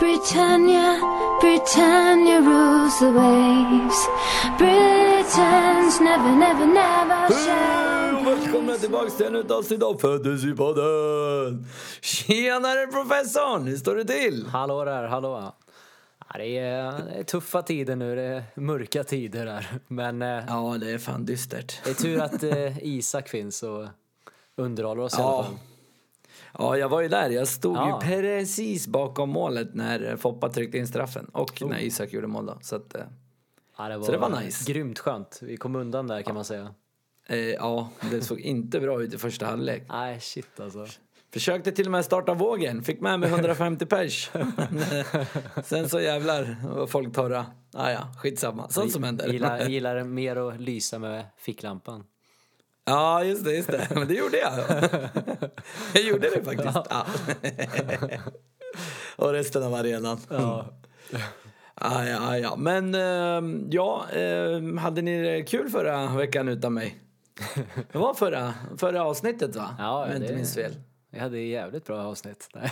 Britannia, Britannia rules the waves. Britons never, never, never shall. Välkomna tillbaks till ännu ett avsnitt av Fantasypodden! Tjenare professorn, hur står det till? Hallå där, hallå. Ja, det, är, det är tuffa tider nu, det är mörka tider där. Men eh, Ja, det är fan dystert. det är tur att eh, Isak finns och underhåller oss i alla Ja. fall. Ja, jag var ju där. Jag stod Ja. ju precis bakom målet när eh, Foppa tryckte in straffen och när Isak gjorde mål då. Så att, eh, Ja, det var, Så det var nice. grymt skönt. Vi kom undan där kan man säga. eh, ja, det såg inte bra ut i första halvlek. Nej, shit alltså. Försökte till och med starta vågen, fick med mig 150 pers. Sen så jävlar var folk torra. Ah, ja, skitsamma. Sånt som händer. Gillar, gillar mer att lysa med ficklampan. Ja, just det, just det. Men det gjorde jag. Jag gjorde det faktiskt. Ja. Och resten av arenan. Ja. Ja, ja, ja. Men ehm, ja, ehm, hade ni det kul förra veckan utan mig? Det var förra, förra avsnittet va? Ja, Om jag inte minns fel. Vi hade ett jävligt bra avsnitt. Nej,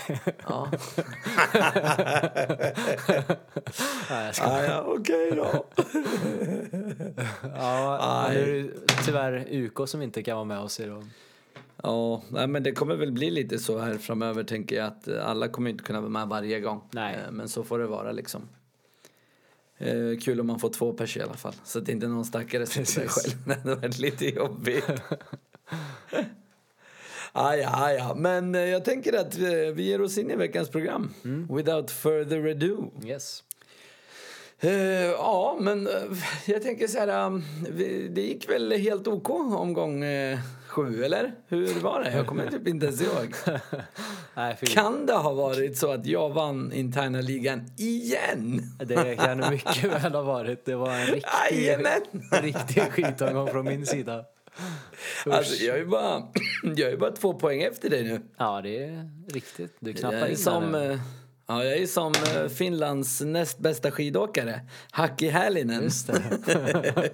Ja, Nej, jag ska... ja, ja okej då. ja, nu är det tyvärr UK som inte kan vara med oss idag. Ja, men det kommer väl bli lite så här framöver tänker jag att eh, alla kommer inte kunna vara med varje gång. Nej. Eh, Men så får det vara liksom. Eh, kul om man får två pers i alla fall. Så att inte någon stackare sitter där själv. Det hade varit lite jobbigt. Ah, ja, ja. Men eh, jag tänker att eh, vi ger oss in i veckans program. Without further ado. Yes. Eh, ja, men jag tänker så här. um, det gick väl helt OK omgång eh, sju, eller? Hur var det? Jag kommer typ inte ens ihåg. Nej. Kan det ha varit så att jag vann interna ligan igen? Det kan det mycket väl ha varit. Det var en riktig, riktig skitomgång från min sida. Alltså, jag är bara, jag är bara två poäng efter dig nu. Ja, det är riktigt. Du knappar in som, nu. eh, ja, jag är som eh, Finlands näst bästa skidåkare, Haki Hällinen. Just det.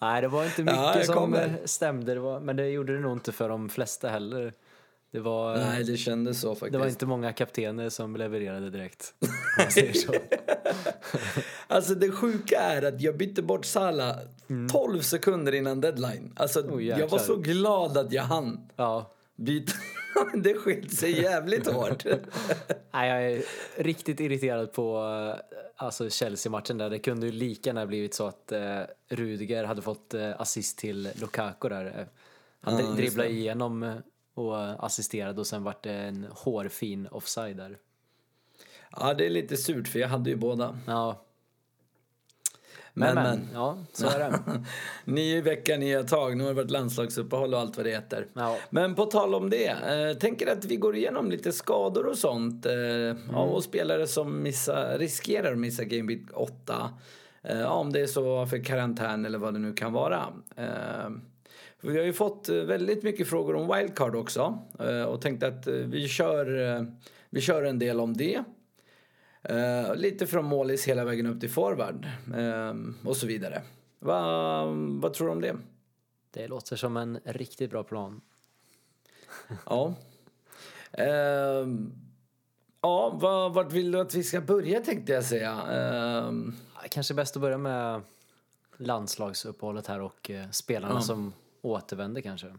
Nej, det var inte mycket Ja, som kommer. stämde. Det var, men det gjorde det nog inte för de flesta heller. Det var, Nej, det kändes så faktiskt. det var inte många kaptener som levererade direkt. Om man säger så. Alltså det sjuka är att jag bytte bort Salah 12 sekunder innan deadline. Alltså Mm. Oh, jag var så glad att jag hann Ja. byta. det skilt sig jävligt hårt. Nej, jag är riktigt irriterad på eh, alltså Chelsea-matchen där. Det kunde ju lika gärna blivit så att eh, Rudiger hade fått eh, assist till Lukaku där. Eh, Han Ja, dri- just dribblade igenom eh, och assisterade och sen vart det en hårfin offside där. ja, det är lite surt för jag hade ju båda. Ja, Men, men, men. Ja, så är det. Ny vecka, nya tag. Nu har det varit landslagsuppehåll och allt vad det heter. Ja. Men på tal om det. Eh, tänker att vi går igenom lite skador och sånt. Eh, ja, och spelare som missar, riskerar att missa Game Week 8. Eh, ja, om det är så för karantän eller vad det nu kan vara. Eh, vi har ju fått eh, väldigt mycket frågor om wildcard också. Eh, och tänkte att eh, vi kör, vi kör en del om det. Eh, lite från målis hela vägen upp till forward. Eh, och så vidare. Va, vad tror du om det? Det låter som en riktigt bra plan. Ja. Ehm, ja, vad, vart vill du att vi ska börja tänkte jag säga. Ehm, Kanske bäst att börja med landslagsuppehållet här och eh, spelarna Ja. som återvänder kanske.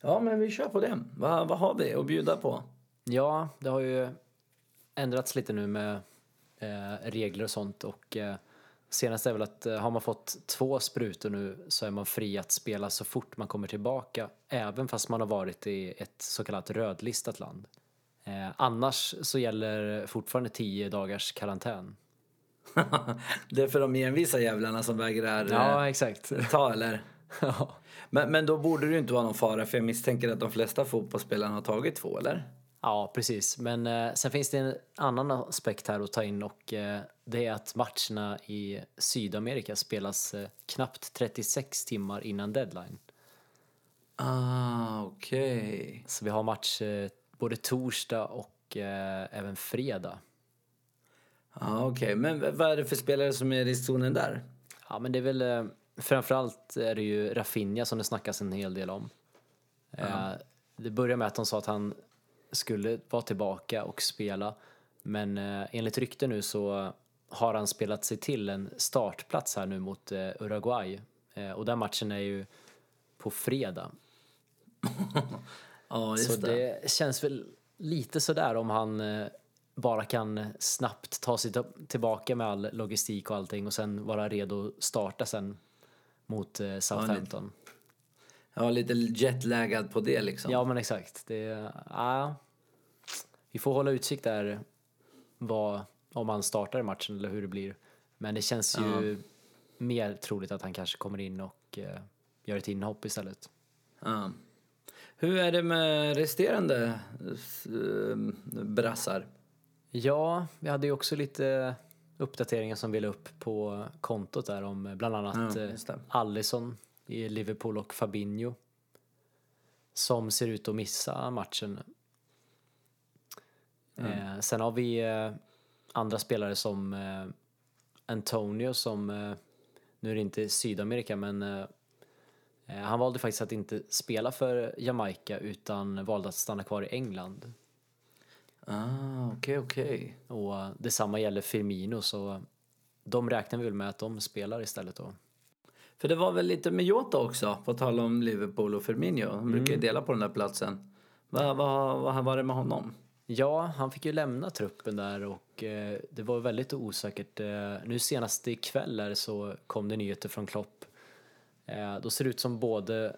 ja, men vi kör på det. Vad, vad har vi att bjuda på? Ja, det har ju ändrats lite nu med eh, regler och sånt och eh, senast är väl att eh, har man fått två sprutor nu så är man fri att spela så fort man kommer tillbaka även fast man har varit i ett så kallat rödlistat land. Eh, annars så gäller fortfarande 10 dagars karantän. det är för de envisa jävlarna som vägrar Ja, eh, exakt. ta eller? ja. Men, men då borde det ju inte vara någon fara för jag misstänker att de flesta fotbollsspelarna har tagit två eller? Ja, precis. Men eh, sen finns det en annan aspekt här att ta in och eh, det är att matcherna i Sydamerika spelas eh, knappt 36 timmar innan deadline. Ah, okej. Så vi har match eh, både torsdag och eh, även fredag. Ah, okej. Men v- vad är det för spelare som är i riskzonen där? Ja, men det är väl eh, framförallt är det ju Rafinha som det snackas en hel del om. Eh, det börjar med att de sa att han skulle vara tillbaka och spela. Men eh, enligt rykte nu så har han spelat sig till en startplats här nu mot eh, Uruguay. Eh, och den matchen är ju på fredag. Ja, just Så det. det känns väl lite sådär om han bara kan snabbt ta sig tillbaka med all logistik och allting och sen vara redo att starta sen mot Southampton. Ja, lite jetlaggad på det liksom. Ja men exakt. Det, ja, vi får hålla utsikt där vad, om han startar matchen eller hur det blir. Men det känns ju mer troligt att han kanske kommer in och eh, gör ett inhopp istället. Ja. Hur är det med resterande eh, brassar? Ja, vi hade ju också lite uppdateringar som ville upp på kontot där om bland annat Ja, eh. Allison i Liverpool och Fabinho som ser ut att missa matchen. Eh, sen har vi eh, andra spelare som eh, Antonio som, nu är det inte Sydamerika men han valde faktiskt att inte spela för Jamaica utan valde att stanna kvar i England. Ah, okej, okej. Och detsamma gäller Firmino så de räknar vi väl med att de spelar istället då. För det var väl lite med Jota också, på tal om Liverpool och Firmino. De brukar ju dela på den där platsen. Vad vad- vad var det med honom? Ja, han fick ju lämna truppen där och eh, det var väldigt osäkert. Eh, nu senast ikväll så kom det nyheter från Klopp. Eh, då ser det ut som både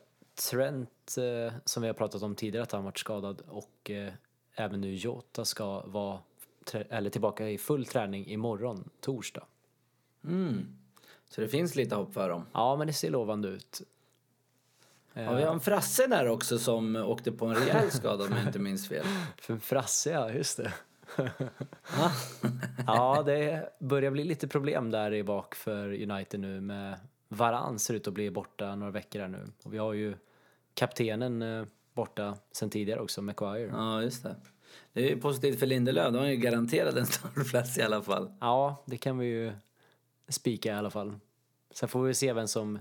Trent, som vi har pratat om tidigare att han varit skadad, och även nu Jota ska vara eller tillbaka i full träning imorgon, torsdag. Mm. Så det finns lite hopp för dem. Ja, men det ser lovande ut. Ja, vi har en Frasse där också som åkte på en rejäl skada om jag inte minns fel. För Frasse, ja, just det. ja, det börjar bli lite problem där i bak för United nu med Varan ser ut att bli borta några veckor här nu. Och vi har ju kaptenen eh, borta sen tidigare också, Maguire. Ja, just det. Det är ju positivt för Lindelöf. De har ju garanterat en startplats i alla fall. Ja, det kan vi ju spika i alla fall. Sen får vi se vem som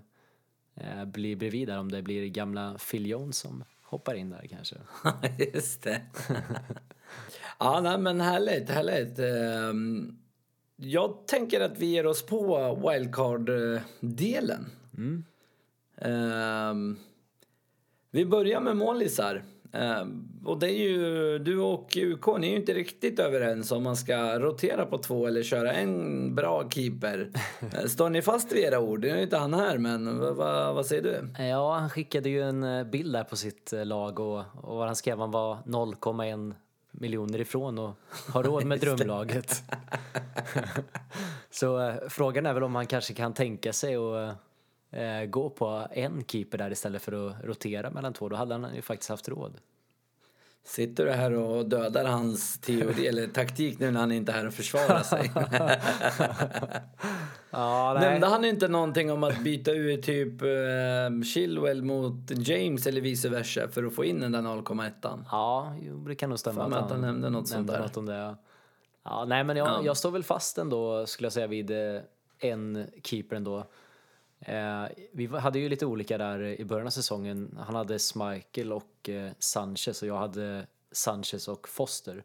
blir bredvid där, om det blir gamla Phil Jones som hoppar in där kanske. just det. ja, nej, men härligt, härligt. Ehm, Jag tänker att vi ger oss på wildcard-delen. Ehm, Vi börjar med målisar. Ehm, Och det är ju, du och UK, ni är ju inte riktigt överens om man ska rotera på två eller köra en bra keeper. Eh, Står ni fast vid era ord? Nu är inte han här, men vad, vad, vad säger du? Ja, han skickade ju en eh, bild där på sitt eh, lag och, och vad han skrev han var 0,1 miljoner ifrån och har råd med drömlaget. Så eh, frågan är väl om han kanske kan tänka sig att eh, gå på en keeper där istället för att rotera mellan två. Då hade han ju faktiskt haft råd. Sitter du här och dödar hans teori eller taktik nu när han inte är här och försvarar sig? Ja, Nämnde han inte någonting om att byta ut typ eh, Chilwell mot James eller vice versa för att få in den där 0,1? Ja, jo, det kan nog stämma. Fan, att han nämnde något sånt där. Något det, ja. ja, nej, men jag, Ja. jag står väl fast ändå, skulle jag säga, vid eh, en keeper ändå. Eh, vi hade ju lite olika där i början av säsongen. Han hade Schmeichel och eh, Sanchez och jag hade Sanchez och Foster.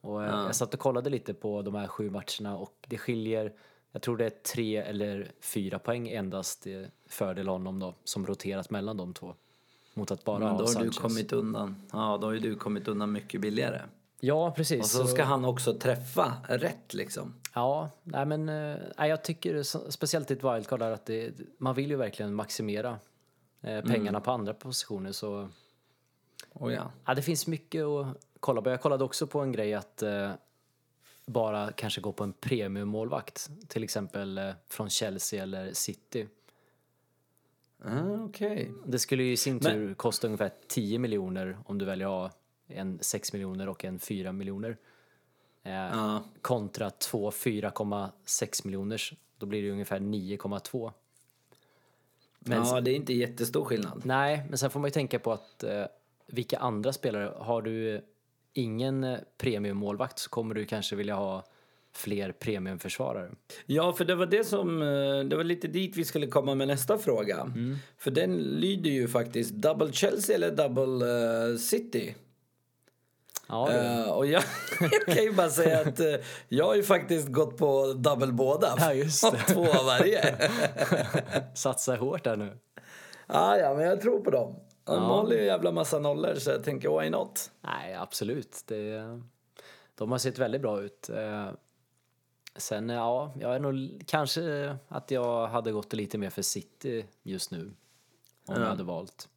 Och eh, jag satt och kollade lite på de här sju matcherna och det skiljer, jag tror det är tre eller fyra poäng endast eh, fördel honom då, som roterat mellan de två. Mot att bara Men ha då har du Sanchez. kommit undan. Ja, då har ju du kommit undan mycket billigare. Ja, precis. Och så ska han också träffa rätt liksom. Ja, nej men eh, nej, jag tycker speciellt i ett wildcard där att det, man vill ju verkligen maximera eh, pengarna på andra positioner så Oh, ja. ja, det finns mycket att kolla på. Jag kollade också på en grej att eh, bara kanske gå på en premiummålvakt, till exempel eh, från Chelsea eller City. Ah, Okej. Det skulle ju i sin Men- tur kosta ungefär 10 miljoner om du väljer att ha en 6 miljoner och en 4 miljoner. Eh, Ja. kontra två 4,6 miljoners. Då blir det ungefär 9,2. Men ja, det är inte jättestor skillnad. nej, men sen får man ju tänka på att eh, vilka andra spelare, har du ingen eh, premiummålvakt så kommer du kanske vilja ha fler premiumförsvarare. Ja, för det var det som, eh, det var lite dit vi skulle komma med nästa fråga. För den lyder ju faktiskt double Chelsea eller double eh, City? Ja, Eh, och jag, jag kan ju bara säga att eh, jag har ju faktiskt gått på double båda. Ja, just det. Två av varje. Satsa hårt där nu. ja, ja, men jag tror på dem. De Ja. håller ju en jävla massa nollor så jag tänker why not? Nej, absolut. Det, de har sett väldigt bra ut. Eh, Sen, ja, jag är nog kanske att jag hade gått lite mer för City just nu. Om jag hade valt.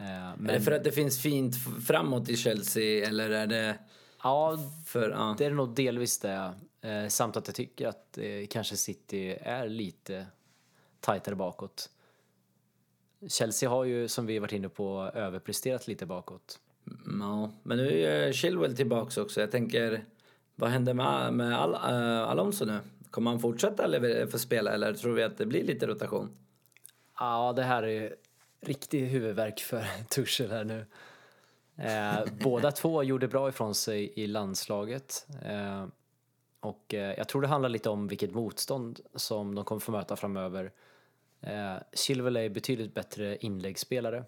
Eh, Är det Men för att det finns fint framåt i Chelsea eller är det ja, för... Ja. det är nog delvis det. Eh, Samt att jag tycker att eh, kanske City är lite tajtare bakåt. Chelsea har ju, som vi varit inne på, överpresterat lite bakåt. Ja, men nu är Chilwell tillbaks också. Jag tänker, vad händer med, med Al, äh, Alonso nu? Kommer han fortsätta få spela eller tror vi att det blir lite rotation? Ja, det här är riktig huvudvärk för Tuchel här nu. Eh, båda två gjorde bra ifrån sig i landslaget. Eh, och eh, jag tror det handlar lite om vilket motstånd som de kommer få möta framöver. Eh, Chilwell är betydligt bättre inläggsspelare.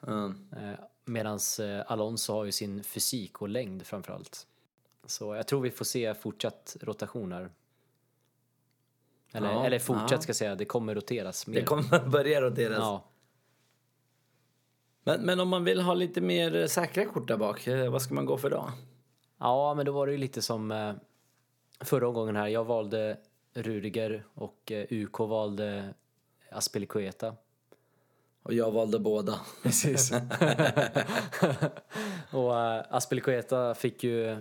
Ja. Eh, Medan eh, Alonso har ju sin fysik och längd framförallt. Så jag tror vi får se fortsatt rotation här. Eller, Ja, eller fortsatt ja. ska jag säga, det kommer roteras mer. Det kommer börja roteras. Ja. Men, men om man vill ha lite mer eh, säkra kort där bak, eh, vad ska man gå för då? Ja, men då var det ju lite som eh, förra omgången här. Jag valde Rudiger och UK valde Aspilicueta. Och jag valde båda. Precis. och Aspilicueta fick ju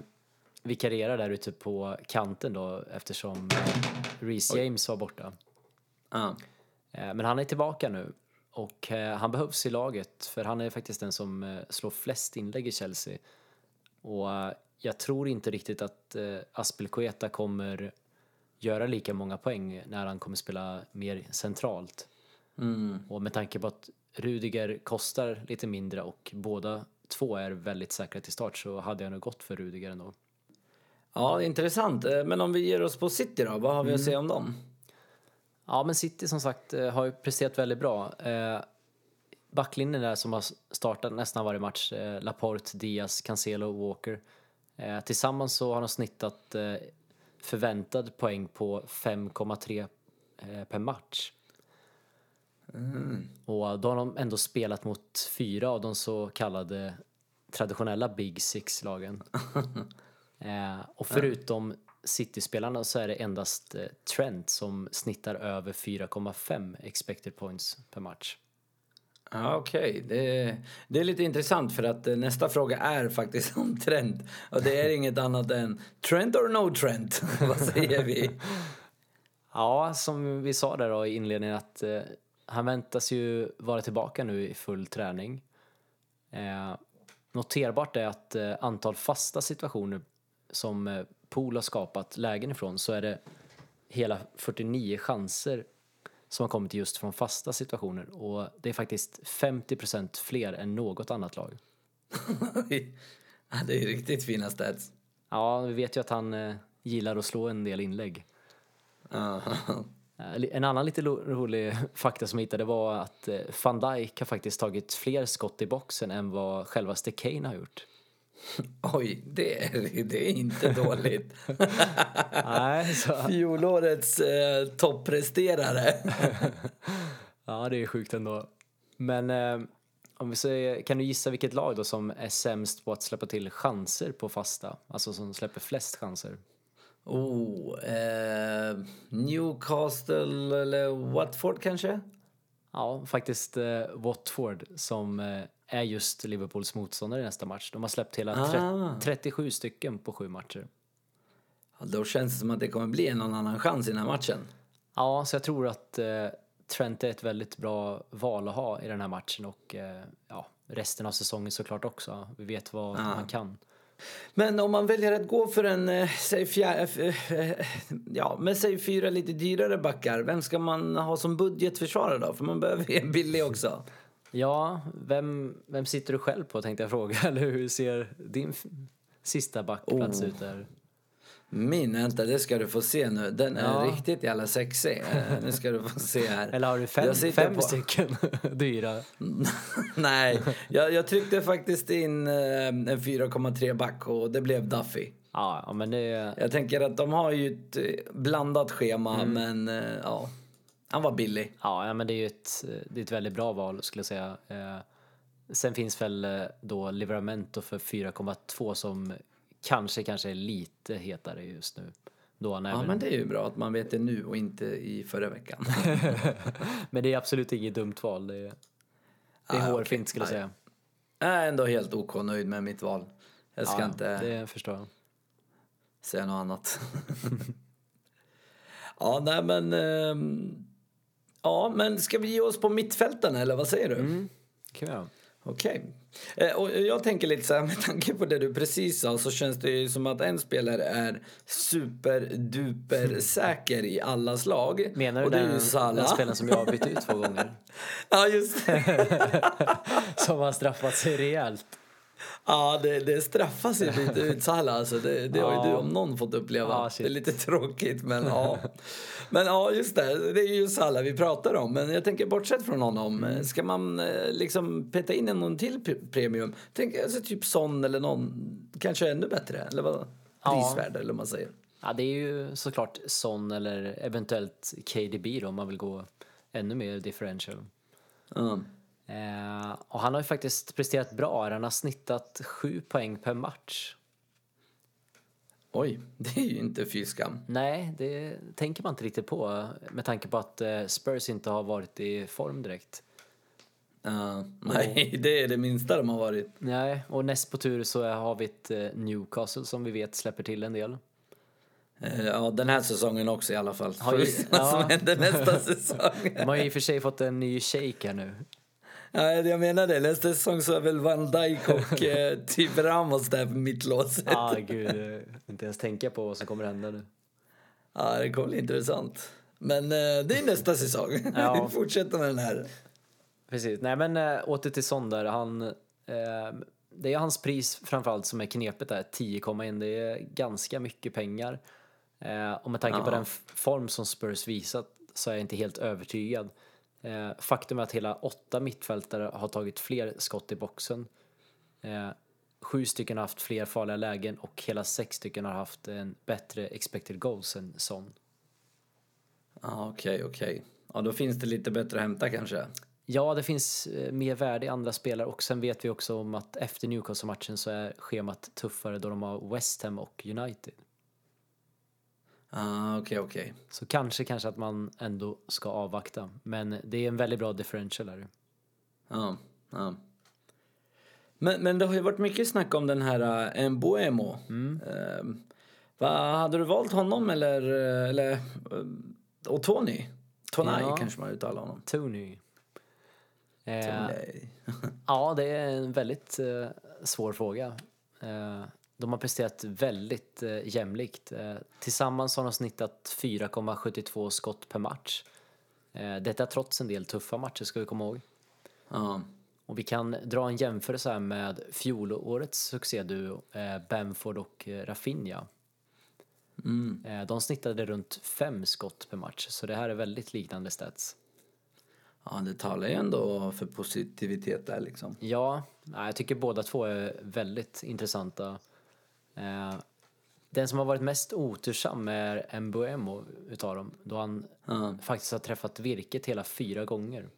vikariera där ute på kanten då eftersom Reece James var borta. Ja. Eh, men han är tillbaka nu och eh, han behövs i laget för han är faktiskt den som eh, slår flest inlägg i Chelsea. Och eh, jag tror inte riktigt att Aspelkueta kommer göra lika många poäng när han kommer spela mer centralt. Mm. Och med tanke på att Rudiger kostar lite mindre och båda två är väldigt säkra till start så hade jag nog gått för Rudiger ändå. ja, intressant. Men om vi ger oss på City då, vad har vi att säga om dem? Ja, men City som sagt eh, har ju presterat väldigt bra. Eh, backlinjen där som har startat nästan varje match, eh, Laporte, Diaz, Cancelo och Walker. Tillsammans så har de snittat förväntad poäng på 5,3 eh, per match. Och då har de ändå spelat mot fyra av de så kallade traditionella Big Six-lagen. och förutom City-spelarna så är det endast eh, Trent som snittar över 4,5 expected points per match. Ja, okej. Det, det är lite intressant för att eh, nästa fråga är faktiskt om Trent. Och det är inget annat än Trent or no Trent? vad säger vi? Ja, som vi sa där då i inledningen att eh, han väntas ju vara tillbaka nu i full träning. Eh, noterbart är att eh, antal fasta situationer som eh, Pool har skapat lägen ifrån så är det hela 49 chanser som har kommit just från fasta situationer och det är faktiskt 50% fler än något annat lag. ja, det är riktigt fina stats. Ja, vi vet ju att han eh, gillar att slå en del inlägg. Eh, En annan lite rolig fakta som jag hittade var att eh, van Dijk har faktiskt tagit fler skott i boxen än vad självaste Kane har gjort. Oj, det är, det är inte dåligt. Nej, så, Fjolårets eh, toppresterare. ja, det är sjukt ändå. Men eh, om vi säger, kan du gissa vilket lag då som är sämst på att släppa till chanser på fasta? Alltså som släpper flest chanser. Oh, eh, Newcastle eller Watford kanske? Ja, faktiskt eh, Watford som eh, är just Liverpools motståndare i nästa match. De har släppt hela Ah. tre- 37 stycken på sju matcher. Ja, då känns det som att det kommer bli någon annan chans i den här matchen. Ja, så jag tror att eh, Trent är ett väldigt bra val att ha i den här matchen och eh, ja, resten av säsongen såklart också. Vi vet vad man kan. Men om man väljer att gå för en, eh, säg fjär, eh, eh, ja, men säg fyra lite dyrare backar. Vem ska man ha som budgetförsvarare då? För man behöver ju en billig också. Ja, vem, vem sitter du själv på tänkte jag fråga. Eller hur ser din sista backplats Oh. ut där? Min, vänta, det ska du få se nu. Den är Ja. riktigt jävla sexig. Eh, nu ska du få se här. Eller har du fem, fem på- stycken dyra? Nej, jag, jag tryckte faktiskt in eh, en 4,3 back och det blev Duffy. Ja, men det. Jag tänker att de har ju ett eh, blandat schema, Mm. men ja, han var billig. Ja, men det är ju ett, det är ett väldigt bra val skulle jag säga. Eh, sen finns väl eh, då Livramento för 4,2 som kanske, kanske är lite hetare just nu. Då han Ja, även, men det är ju bra att man vet det nu och inte i förra veckan. men det är absolut inget dumt val. Det är, det är Ah, hårfint okej. skulle jag säga. Jag är ändå helt OK nöjd med mitt val. Jag ska Ja, inte Det förstår jag. säga något annat. ja, nej men... ehm, ja, men ska vi ge oss på mittfälten eller vad säger du? Mm. Okej. Eh, och jag tänker lite så här, med tanke på det du precis sa så känns det ju som att en spelare är superduper säker i alla slag. Menar du den, den spelaren som jag har bytt ut två gånger? Ja, just det. Som har straffat sig rejält. Ja, det, det straffar sig lite ut Salah alltså. Det, det har ju Ja. du om någon fått uppleva. Ja, shit. det är lite tråkigt, men ja. Men ja, just det. Det är ju Salah vi pratar om. Men jag tänker bortsett från honom. Mm. Ska man eh, liksom peta in någon till premium? Tänk alltså typ Son eller någon, kanske ännu bättre. Eller vad? Ja. Prisvärd eller vad man säger. Ja, det är ju såklart Son eller eventuellt KDB då om man vill gå ännu mer differential. Ja. Eh, och han har ju faktiskt presterat bra. Han har snittat sju poäng per match. Oj, det är ju inte fy skam. Nej, det tänker man inte riktigt på med tanke på att eh, Spurs inte har varit i form direkt. Ja, nej, det är det minsta de har varit. Nej, och näst på tur så har vi ett eh, Newcastle som vi vet släpper till en del. Eh, Ja, den här säsongen också i alla fall. Ja, just- se vad som ja. händer nästa säsong. De har ju i och för sig fått en ny shake här nu. Ja, jag menar det. Nästa säsong så är väl Van Dijk och eh, typ Ramos där på mittlåset. Ja, ah, gud. Inte ens tänka på vad som kommer hända nu. Ja, det kommer bli intressant. Men eh, det är nästa säsong. Ja. Vi fortsätter med den här. Precis. Nej, men äh, åter till Son där. Han, eh, det är hans pris framförallt som är knepet där. 10,1. Det är ganska mycket pengar. Eh, och med tanke på Ja. den f- form som Spurs visat så är jag inte helt övertygad. Eh, faktum är att hela åtta mittfältare har tagit fler skott i boxen. Eh, sju stycken har haft fler farliga lägen och hela sex stycken har haft en bättre expected goals än Son. Ja, okej, okej. Ja, då finns det lite bättre att hämta kanske. Ja, det finns eh, mer värde i andra spelare och sen vet vi också om att efter Newcastle-matchen så är schemat tuffare då de har West Ham och United. Ja, okej, okej. Så kanske, kanske att man ändå ska avvakta. Men det är en väldigt bra differential här. Ja, ja. Men, men det har ju varit mycket snack om den här uh, Mbuemo. Mm. Eh, vad, hade du valt honom eller, eh, eller uh, och Tony? Tonaj Ja. kanske man uttalar honom. Tony. Eh, Tonaj. ja, det är en väldigt eh, svår fråga. De har presterat väldigt eh, jämlikt. Eh, tillsammans har de snittat 4,72 skott per match. Eh, detta trots en del tuffa matcher ska vi komma ihåg. Ja. Och vi kan dra en jämförelse här med fjolårets succéduo eh, Bamford och eh, Rafinha. Mm. Eh, de snittade runt fem skott per match, så det här är väldigt liknande stats. ja, det talar ju ändå för positivitet där liksom. Ja, jag tycker båda två är väldigt intressanta. Eh, den som har varit mest otursam är Mbuemo utav dem, då han Ja. faktiskt har träffat virket hela fyra gånger.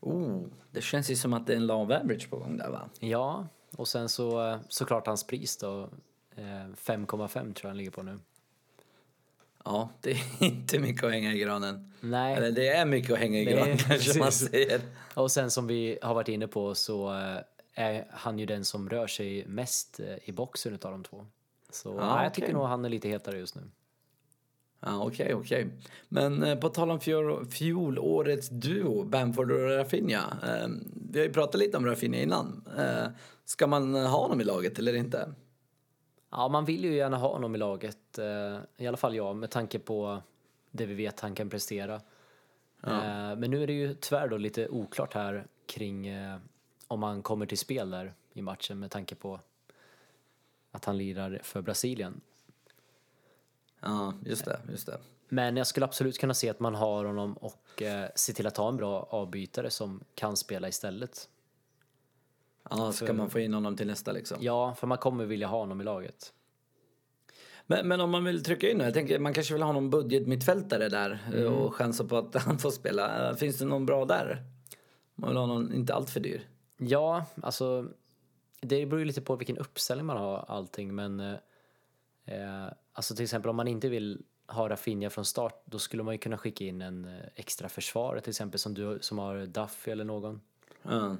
Oh, det känns ju som att det är en love average på gång där va? Ja, och sen så eh, såklart hans pris då, eh, 5,5 tror jag han ligger på nu. Ja, det är inte mycket att hänga i granen. Nej. Eller det är mycket att hänga i granen kanske man säger. Och sen som vi har varit inne på så eh, är han ju den som rör sig mest eh, i boxen utav de två. Så Ja, nej, jag tycker okej. nog han är lite hetare just nu. Ja, okej, okej. Men eh, på tal om fjol, fjolårets duo, Bamford och Rafinha. Eh, vi har ju pratat lite om Rafinha innan. Eh, ska man ha honom i laget eller inte? Ja, man vill ju gärna ha honom i laget, eh, i alla fall jag, med tanke på det vi vet han kan prestera. Eh, men nu är det ju tyvärr då lite oklart här kring eh, om han kommer till spel där i matchen med tanke på att han lirar för Brasilien. Ja, just det, just det. Men jag skulle absolut kunna se att man har honom och eh, se till att ha en bra avbytare som kan spela istället. Ja, ska man få in honom till nästa liksom. Ja, för man kommer vilja ha honom i laget. Men, men om man vill trycka in jag tänker man kanske vill ha någon budgetmittfältare där Mm. och chansa på att han får spela. Finns det någon bra där? Man vill ha någon inte allt för dyr. Ja, alltså det beror ju lite på vilken uppställning man har allting men eh, alltså till exempel om man inte vill ha Rafinha från start då skulle man ju kunna skicka in en eh, extra försvarare till exempel som du som har Duffy eller någon. Ja.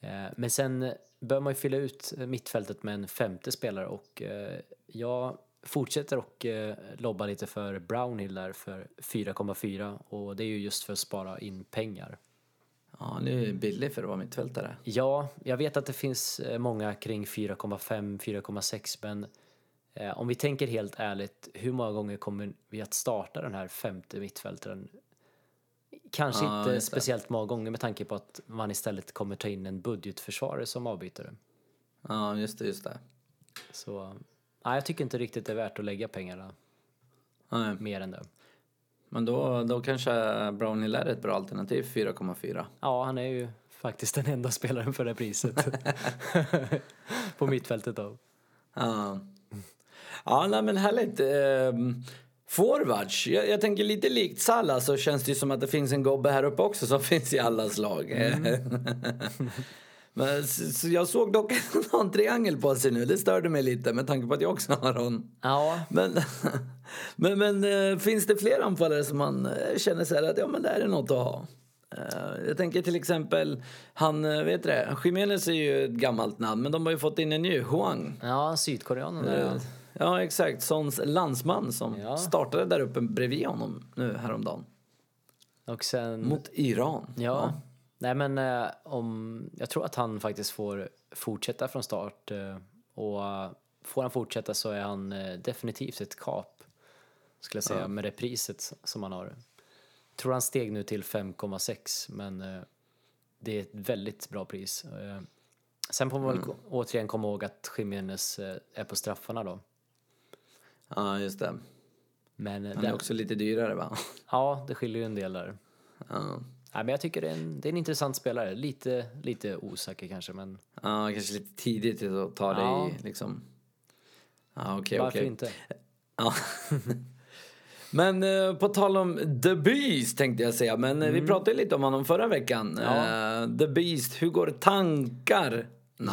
Eh, men sen bör man ju fylla ut mittfältet med en femte spelare och eh, jag fortsätter och eh, lobba lite för Brownhill där för 4,4 och det är ju just för att spara in pengar. Ja, han är ju billig för att vara mittfältare. Ja, jag vet att det finns eh, många kring 4,5, 4,6 men eh, om vi tänker helt ärligt, hur många gånger kommer vi att starta den här femte mittfältaren? Kanske Ja, inte speciellt många gånger med tanke på att man istället kommer ta in en budgetförsvarare som avbytare. Ja, just det, just det. Så nej, jag tycker inte riktigt det är värt att lägga pengarna Nej. mer än det. Men då, då kanske Brownhill är ett bra alternativ, 4,4. Ja, han är ju faktiskt den enda spelaren för det priset. på mittfältet då. Ja, ja nej, men härligt. Ehm, Forwards, jag, jag tänker lite likt Salah så känns det ju som att det finns en gobbe här uppe också som finns i allas lag. men, så, jag såg dock att han har en triangel på sig nu, det störde mig lite med tanke på att jag också har hon. Ja, Men, men, men eh, finns det fler anfallare som man eh, känner så här att ja men det här är något att ha? Eh, Jag tänker till exempel, han, vet det, Jiménez är ju ett gammalt namn men de har ju fått in en ny, Huang. ja sydkoreanen där. ja. Ja exakt, Sons landsman som Ja. startade där uppe bredvid honom nu häromdagen. Och sen... Mot Iran. Ja. Nej men eh, om, jag tror att han faktiskt får fortsätta från start eh, och får han fortsätta så är han eh, definitivt ett kap skulle jag säga med det priset som han har. Jag tror han steg nu till 5,6 men eh, det är ett väldigt bra pris. Eh, sen får man väl Mm. återigen komma ihåg att Jiménez eh, är på straffarna då. Ja just det. Men Han är den, också lite dyrare va? ja, det skiljer ju en del där. Ja, Nej, men jag tycker det är, en, det är en intressant spelare. Lite, lite osäker kanske, men ja kanske lite tidigt att ta det Ja. i liksom. Ja okej varför okej. inte? Ja. Men eh, på tal om The Beast tänkte jag säga, men eh, vi pratade lite om honom förra veckan. Mm. Ja. Eh, The Beast, hur går tankar?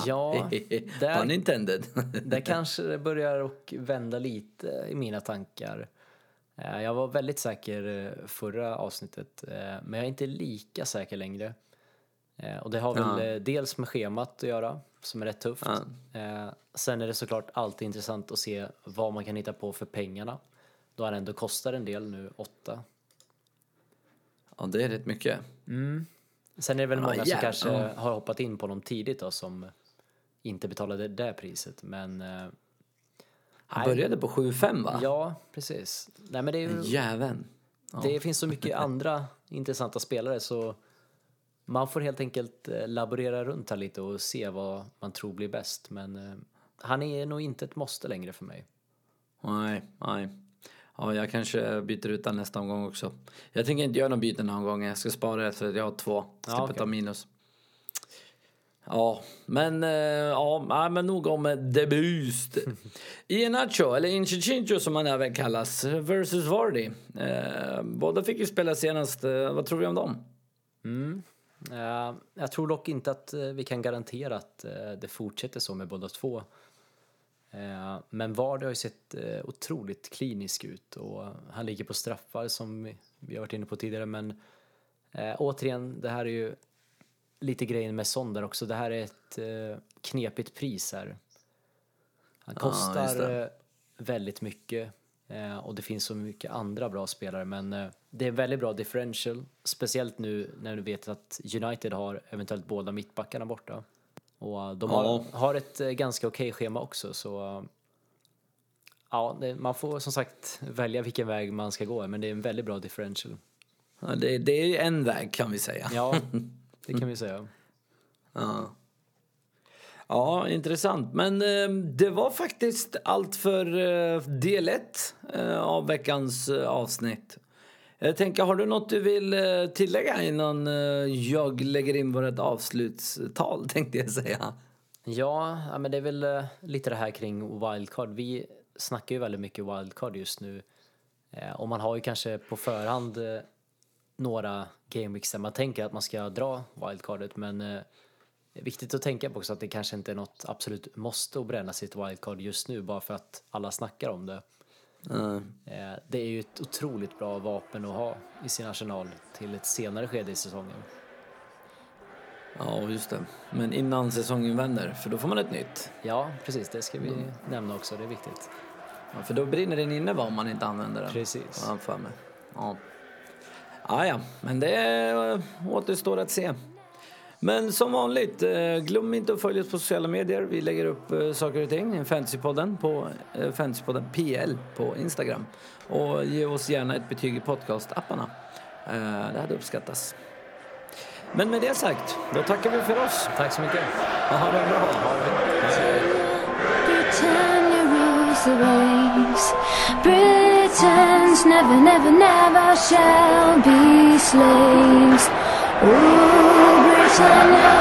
Ja, där- Pun intended. Det kanske det börjar och vända lite i mina tankar. Eh, Jag var väldigt säker eh, förra avsnittet, eh, men jag är inte lika säker längre. Och det har väl Ja. dels med schemat att göra, som är rätt tufft. Eh, Sen är det såklart alltid intressant att se vad man kan hitta på för pengarna. Då han ändå kostar en del nu, åtta. ja, det är rätt mycket. Sen är det väl Ja, många som jävlar. kanske Ja. har hoppat in på dem tidigt då, som inte betalade det priset. Men Han började på 7-5 va? ja, precis. Nej, men det, är ju, Jäveln. det finns så mycket andra intressanta spelare så man får helt enkelt eh, laborera runt här lite och se vad man tror blir bäst. Men eh, han är nog inte ett måste längre för mig. Nej, nej. Ja, jag kanske byter ut den nästa omgång också. Jag tänker inte göra någon byte någon gång. Jag ska spara det att jag har två. Slipper Ja, okej. ta minus. Ja, men, eh, ja, men nog om eh, Debut. The Boost. Iheanacho, eller Inchincho som han även kallas, versus Vardy. Eh, båda fick ju spela senast. Eh, vad tror vi om dem? Mm. Eh, jag tror dock inte att vi kan garantera att det fortsätter så med båda två. Eh, men Vardy har ju sett otroligt klinisk ut och han ligger på straffar som vi- har varit inne på tidigare. Men återigen, det här är ju lite grejen med Son där också. Det här är ett eh, knepigt pris här. Han kostar eh, väldigt mycket eh, och det finns så mycket andra bra spelare men eh, det är väldigt bra differential. Speciellt nu när du vet att United har eventuellt båda mittbackarna borta. Och eh, de har, Ja. har ett eh, ganska okej schema också så ja, det, man får som sagt välja vilken väg man ska gå men det är en väldigt bra differential. Ja, det, det är en väg kan vi säga. Ja, det kan vi säga. Ja. Ja, intressant. Men eh, det var faktiskt allt för eh, del 1 eh, av veckans eh, avsnitt. Jag tänker, har du något du vill eh, tillägga innan eh, jag lägger in vårt avslutstal, tänkte jag säga. Ja, ja, men det är väl lite det här kring wildcard. Vi snackar ju väldigt mycket wildcard just nu. Och man har ju kanske på förhand några gameweeks där man tänker att man ska dra wildcardet men eh, det är viktigt att tänka på också att det kanske inte är något absolut måste att bränna sitt wildcard just nu bara för att alla snackar om det. Mm. Eh, det är ju ett otroligt bra vapen att ha i sin arsenal till ett senare skede i säsongen. Ja, just det. Men innan säsongen vänder, för då får man ett nytt. Ja, precis, det ska vi nämna också, det är viktigt. Ja, för då brinner den inne va, om man inte använder den. Precis. Ja, för mig. Ja. Ah, ja, men det återstår att se. Men som vanligt, eh, glöm inte att följa oss på sociala medier. Vi lägger upp eh, saker och ting. Fantasypodden på eh, Fantasypodden PL på Instagram. Och ge oss gärna ett betyg i podcastappen. Eh, det hade uppskattats. Men med det sagt, då tackar vi för oss. Tack så mycket. Ha det bra. Britannia rules the waves. Never, never, never shall be slaves. Oh, Britannia,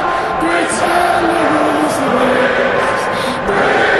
Britannia rules the waves.